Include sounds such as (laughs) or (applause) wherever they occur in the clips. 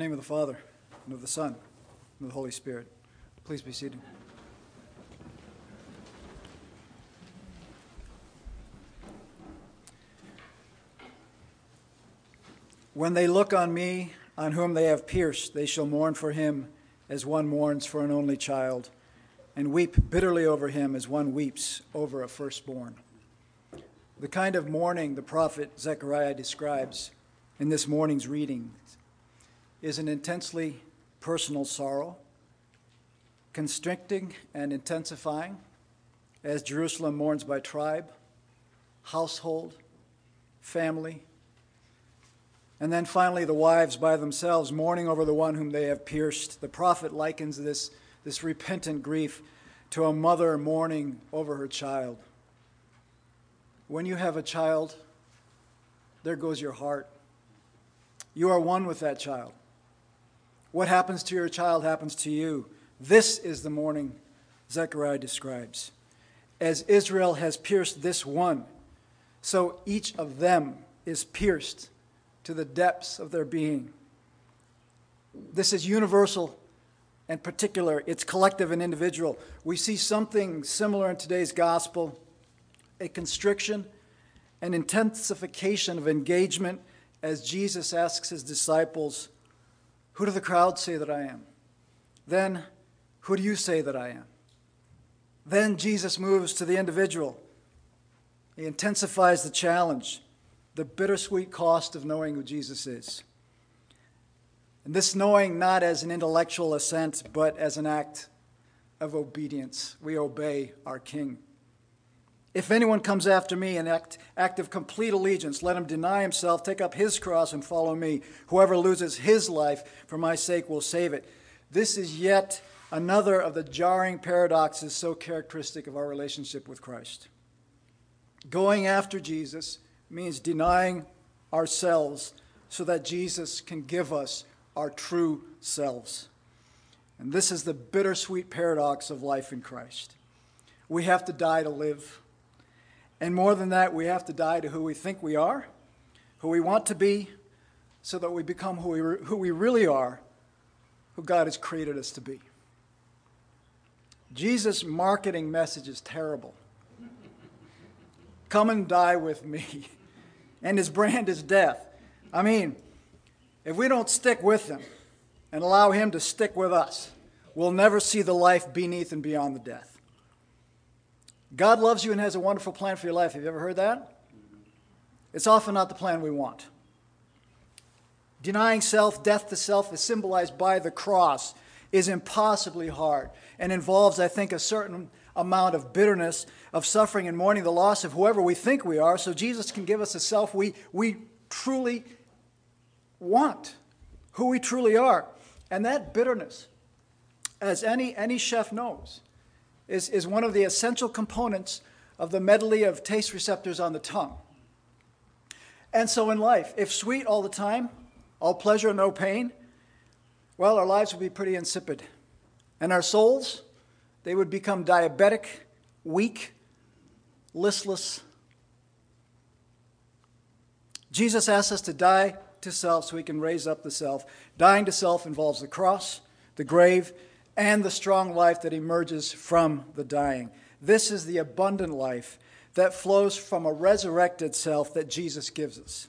name of the Father, and of the Son, and of the Holy Spirit. Please be seated. When they look on me, on whom they have pierced, they shall mourn for him as one mourns for an only child, and weep bitterly over him as one weeps over a firstborn. The kind of mourning the prophet Zechariah describes in this morning's reading is an intensely personal sorrow, constricting and intensifying as Jerusalem mourns by tribe, household, family, and then finally the wives by themselves mourning over the one whom they have pierced. The prophet likens this, this repentant grief to a mother mourning over her child. When you have a child, there goes your heart. You are one with that child. What happens to your child happens to you. This is the mourning Zechariah describes. As Israel has pierced this one, so each of them is pierced to the depths of their being. This is universal and particular, it's collective and individual. We see something similar in today's gospel a constriction, an intensification of engagement as Jesus asks his disciples, Who do the crowd say that I am? Then, who do you say that I am? Then Jesus moves to the individual. He intensifies the challenge, the bittersweet cost of knowing who Jesus is. And this knowing not as an intellectual assent, but as an act of obedience. We obey our King. If anyone comes after me in act, act of complete allegiance, let him deny himself, take up his cross, and follow me. Whoever loses his life for my sake will save it. This is yet another of the jarring paradoxes so characteristic of our relationship with Christ. Going after Jesus means denying ourselves so that Jesus can give us our true selves. And this is the bittersweet paradox of life in Christ. We have to die to live. And more than that, we have to die to who we think we are, who we want to be, so that we become who we, who we really are, who God has created us to be. Jesus' marketing message is terrible. Come and die with me. (laughs) And his brand is death. I mean, if we don't stick with him and allow him to stick with us, we'll never see the life beneath and beyond the death. God loves you and has a wonderful plan for your life. Have you ever heard that? It's often not the plan we want. Denying self, death to self, is symbolized by the cross, is impossibly hard and involves, I think, a certain amount of bitterness, of suffering and mourning the loss of whoever we think we are, so Jesus can give us a self we, we truly want, who we truly are. And that bitterness, as any, any chef knows, is, is one of the essential components of the medley of taste receptors on the tongue. And so in life, if sweet all the time, all pleasure, no pain, well, our lives would be pretty insipid. And our souls, they would become diabetic, weak, listless. Jesus asks us to die to self so he can raise up the self. Dying to self involves the cross, the grave, and the strong life that emerges from the dying. This is the abundant life that flows from a resurrected self that Jesus gives us.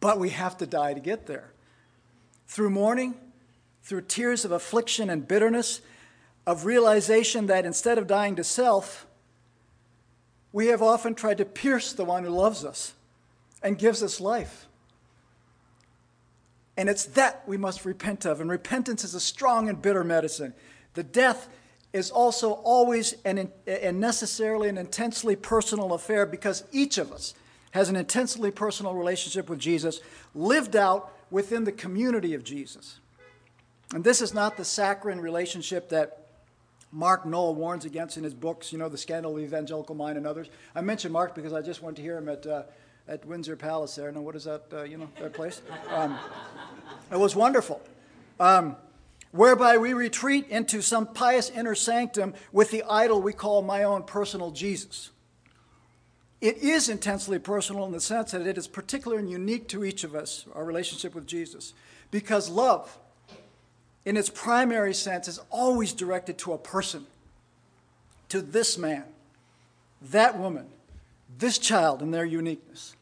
But we have to die to get there. Through mourning, through tears of affliction and bitterness, of realization that instead of dying to self, we have often tried to pierce the one who loves us and gives us life. And it's that we must repent of. And repentance is a strong and bitter medicine. The death is also always and, necessarily an intensely personal affair because each of us has an intensely personal relationship with Jesus lived out within the community of Jesus. And this is not the saccharine relationship that Mark Noll warns against in his books, you know, The Scandal of the Evangelical Mind and others. I mention Mark because I just went to hear him at uh, at Windsor Palace there. Now, what is that, uh, you know, that place? Um, it was wonderful. Um, whereby we retreat into some pious inner sanctum with the idol we call my own personal Jesus. It is intensely personal in the sense that it is particular and unique to each of us, our relationship with Jesus. Because love, in its primary sense, is always directed to a person, to this man, that woman, this child, and their uniqueness.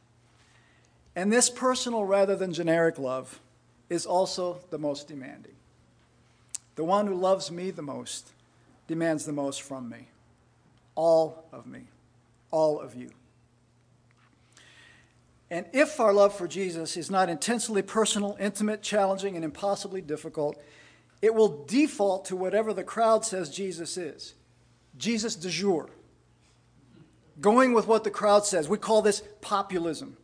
And this personal rather than generic love is also the most demanding. The one who loves me the most demands the most from me. All of me. All of you. And if our love for Jesus is not intensely personal, intimate, challenging, and impossibly difficult, it will default to whatever the crowd says Jesus is. Jesus de jour. Going with what the crowd says. We call this populism.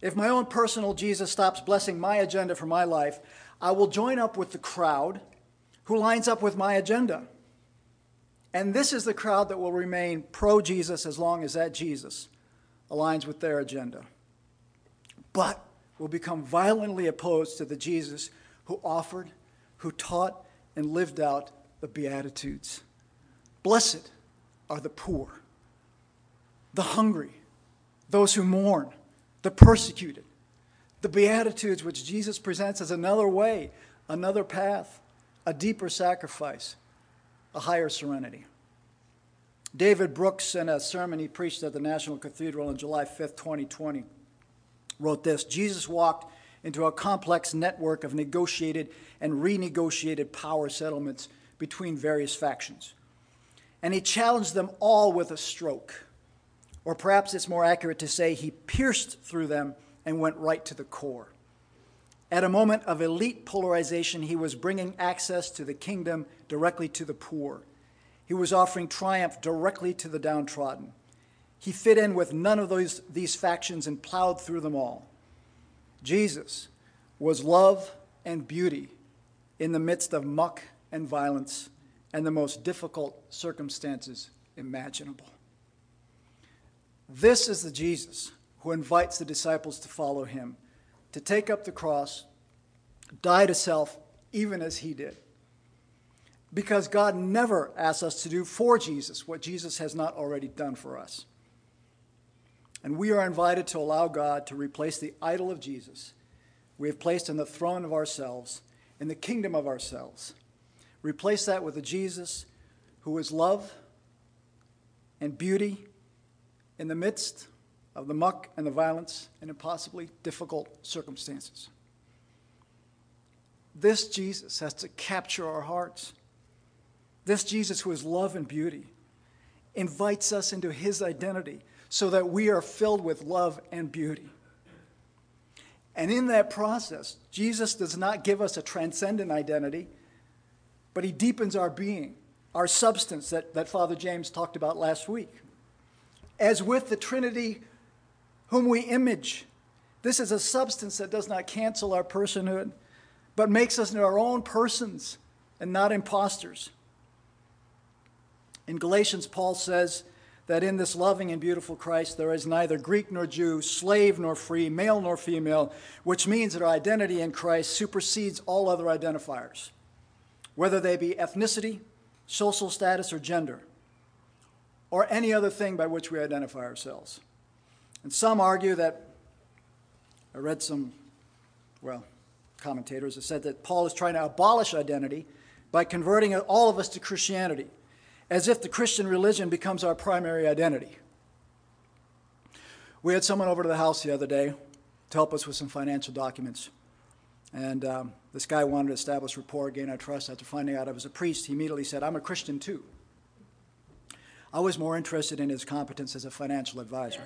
If my own personal Jesus stops blessing my agenda for my life, I will join up with the crowd who lines up with my agenda. And this is the crowd that will remain pro Jesus as long as that Jesus aligns with their agenda. But will become violently opposed to the Jesus who offered, who taught, and lived out the Beatitudes. Blessed are the poor, the hungry, those who mourn, the persecuted. The Beatitudes, which Jesus presents as another way, another path, a deeper sacrifice, a higher serenity. David Brooks, in a sermon he preached at the National Cathedral on July 5th, 2020, wrote this Jesus walked into a complex network of negotiated and renegotiated power settlements between various factions. And he challenged them all with a stroke. Or perhaps it's more accurate to say he pierced through them and went right to the core. At a moment of elite polarization, he was bringing access to the kingdom directly to the poor. He was offering triumph directly to the downtrodden. He fit in with none of those, these factions and plowed through them all. Jesus was love and beauty in the midst of muck and violence and the most difficult circumstances imaginable. This is the Jesus who invites the disciples to follow him, to take up the cross, die to self, even as he did. Because God never asks us to do for Jesus what Jesus has not already done for us. And we are invited to allow God to replace the idol of Jesus we have placed on the throne of ourselves, in the kingdom of ourselves. Replace that with a Jesus who is love and beauty in the midst of the muck and the violence and impossibly difficult circumstances. This Jesus has to capture our hearts. This Jesus, who is love and beauty, invites us into his identity so that we are filled with love and beauty. And in that process, Jesus does not give us a transcendent identity, but he deepens our being, our substance that, that Father James talked about last week. As with the Trinity, whom we image, this is a substance that does not cancel our personhood, but makes us our own persons and not impostors. In Galatians, Paul says that in this loving and beautiful Christ there is neither Greek nor Jew, slave nor free, male nor female, which means that our identity in Christ supersedes all other identifiers, whether they be ethnicity, social status, or gender, or any other thing by which we identify ourselves. And some argue that, I read some, well, commentators have said that Paul is trying to abolish identity by converting all of us to Christianity, as if the Christian religion becomes our primary identity. We had someone over to the house the other day to help us with some financial documents. And um, this guy wanted to establish rapport, gain our trust. After finding out I was a priest, he immediately said, I'm a Christian too. I was more interested in his competence as a financial advisor.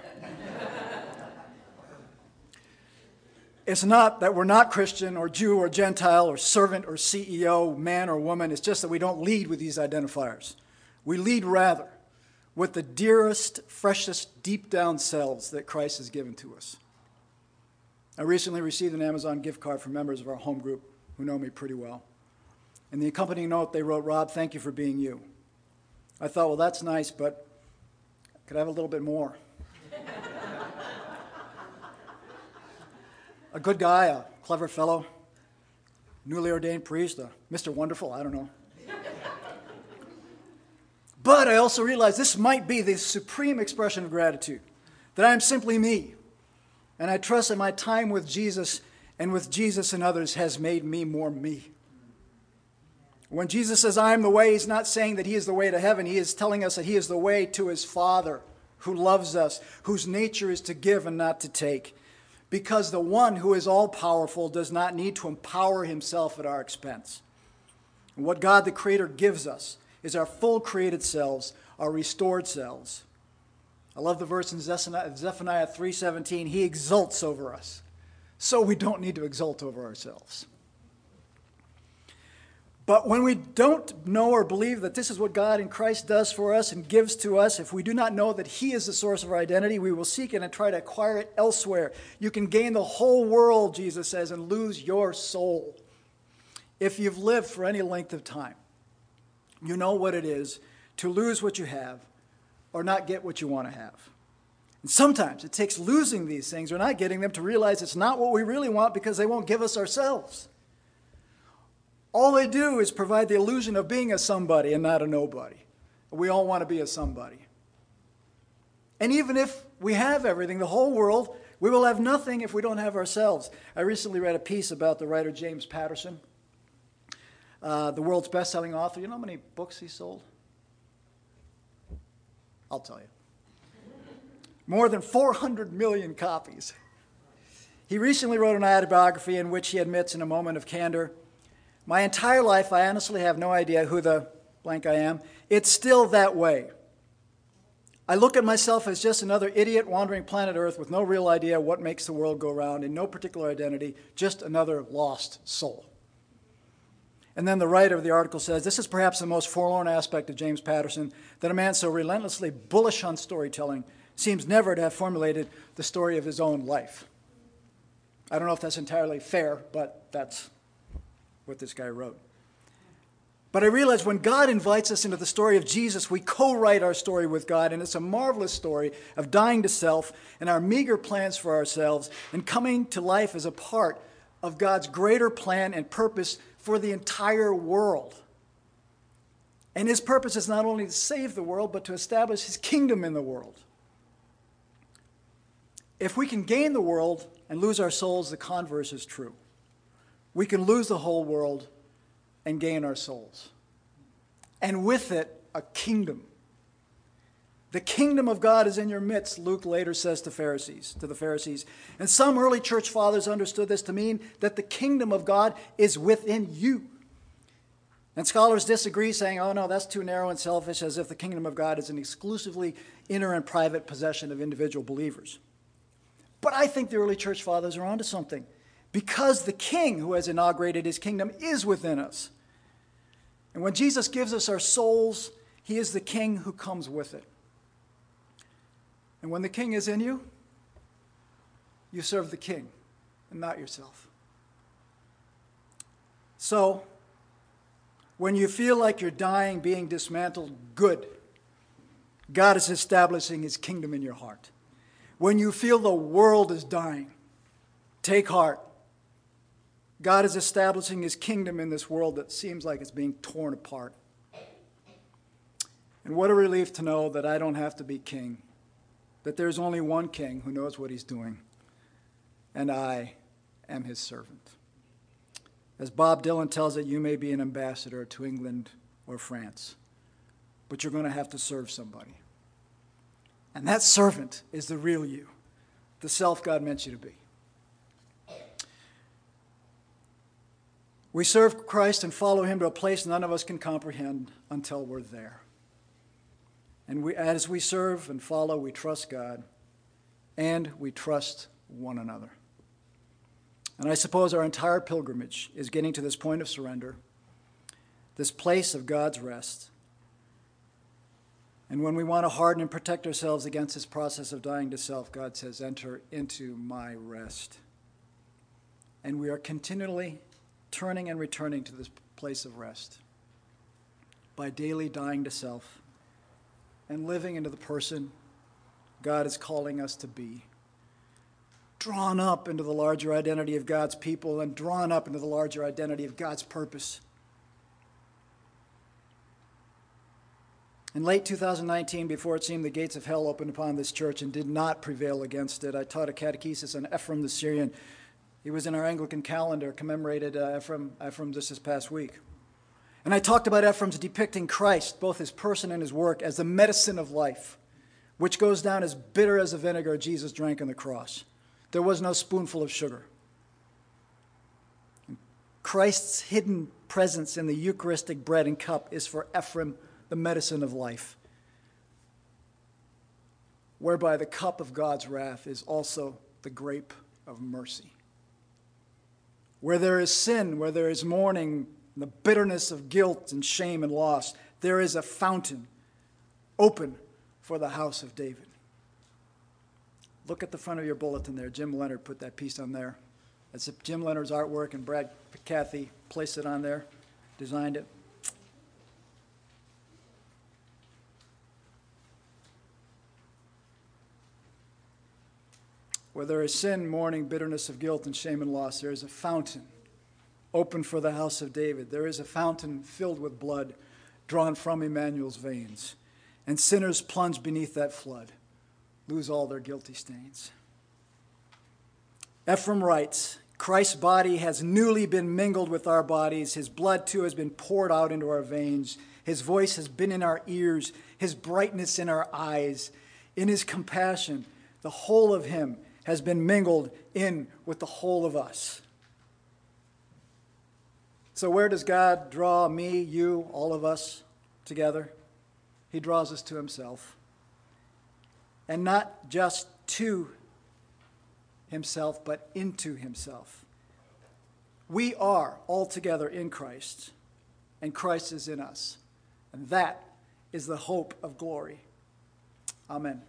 It's not that we're not Christian or Jew or Gentile or servant or CEO, man or woman. It's just that we don't lead with these identifiers. We lead rather with the dearest, freshest, deep down selves that Christ has given to us. I recently received an Amazon gift card from members of our home group who know me pretty well. In the accompanying note, they wrote, Rob, thank you for being you. I thought, well, that's nice, but could I have a little bit more? a good guy, a clever fellow, newly ordained priest, a Mr. Wonderful, I don't know. but I also realized this might be the supreme expression of gratitude that I am simply me. And I trust that my time with Jesus and with Jesus and others has made me more me. When Jesus says, I am the way, he's not saying that he is the way to heaven. He is telling us that he is the way to his Father who loves us, whose nature is to give and not to take. Because the one who is all powerful does not need to empower himself at our expense. And what God the Creator gives us is our full created selves, our restored selves. I love the verse in Zephaniah 3:17, he exults over us. So we don't need to exult over ourselves. But when we don't know or believe that this is what God in Christ does for us and gives to us, if we do not know that He is the source of our identity, we will seek it and try to acquire it elsewhere. You can gain the whole world, Jesus says, and lose your soul. If you've lived for any length of time, you know what it is to lose what you have or not get what you want to have. And sometimes it takes losing these things or not getting them to realize it's not what we really want because they won't give us ourselves. All they do is provide the illusion of being a somebody and not a nobody. We all want to be a somebody. And even if we have everything, the whole world, we will have nothing if we don't have ourselves. I recently read a piece about the writer James Patterson, uh, the world's best selling author. You know how many books he sold? I'll tell you. More than 400 million copies. He recently wrote an autobiography in which he admits, in a moment of candor, my entire life, I honestly have no idea who the blank I am. It's still that way. I look at myself as just another idiot wandering planet Earth with no real idea what makes the world go round in no particular identity, just another lost soul. And then the writer of the article says this is perhaps the most forlorn aspect of James Patterson that a man so relentlessly bullish on storytelling seems never to have formulated the story of his own life. I don't know if that's entirely fair, but that's what this guy wrote. But I realize when God invites us into the story of Jesus, we co write our story with God, and it's a marvelous story of dying to self and our meager plans for ourselves and coming to life as a part of God's greater plan and purpose for the entire world. And his purpose is not only to save the world, but to establish his kingdom in the world. If we can gain the world and lose our souls, the converse is true we can lose the whole world and gain our souls. And with it, a kingdom. The kingdom of God is in your midst, Luke later says to Pharisees, to the Pharisees. And some early church fathers understood this to mean that the kingdom of God is within you. And scholars disagree, saying, oh no, that's too narrow and selfish, as if the kingdom of God is an exclusively inner and private possession of individual believers. But I think the early church fathers are onto something because the King who has inaugurated his kingdom is within us. And when Jesus gives us our souls, he is the King who comes with it. And when the King is in you, you serve the King and not yourself. So, when you feel like you're dying, being dismantled, good. God is establishing his kingdom in your heart. When you feel the world is dying, take heart. God is establishing his kingdom in this world that seems like it's being torn apart. And what a relief to know that I don't have to be king, that there's only one king who knows what he's doing, and I am his servant. As Bob Dylan tells it, you may be an ambassador to England or France, but you're going to have to serve somebody. And that servant is the real you, the self God meant you to be. We serve Christ and follow him to a place none of us can comprehend until we're there. And we, as we serve and follow, we trust God and we trust one another. And I suppose our entire pilgrimage is getting to this point of surrender, this place of God's rest. And when we want to harden and protect ourselves against this process of dying to self, God says, Enter into my rest. And we are continually turning and returning to this place of rest by daily dying to self and living into the person God is calling us to be. Drawn up into the larger identity of God's people and drawn up into the larger identity of God's purpose. In late 2019, before it seemed the gates of hell opened upon this church and did not prevail against it, I taught a catechesis on Ephraim the Syrian. He was in our Anglican calendar, commemorated uh, Ephraim, Ephraim just this past week. And I talked about Ephraim's depicting Christ, both his person and his work, as the medicine of life, which goes down as bitter as the vinegar Jesus drank on the cross. There was no spoonful of sugar. Christ's hidden presence in the Eucharistic bread and cup is for Ephraim the medicine of life, whereby the cup of God's wrath is also the grape of mercy. Where there is sin, where there is mourning, the bitterness of guilt and shame and loss, there is a fountain open for the house of David. Look at the front of your bulletin there. Jim Leonard put that piece on there. That's Jim Leonard's artwork, and Brad Cathy placed it on there, designed it. Where there is sin, mourning, bitterness of guilt, and shame and loss, there is a fountain open for the house of David. There is a fountain filled with blood drawn from Emmanuel's veins. And sinners plunge beneath that flood, lose all their guilty stains. Ephraim writes Christ's body has newly been mingled with our bodies. His blood, too, has been poured out into our veins. His voice has been in our ears, His brightness in our eyes. In His compassion, the whole of Him has been mingled in with the whole of us. So, where does God draw me, you, all of us together? He draws us to Himself. And not just to himself, but into himself. We are all together in Christ, and Christ is in us. And that is the hope of glory. Amen.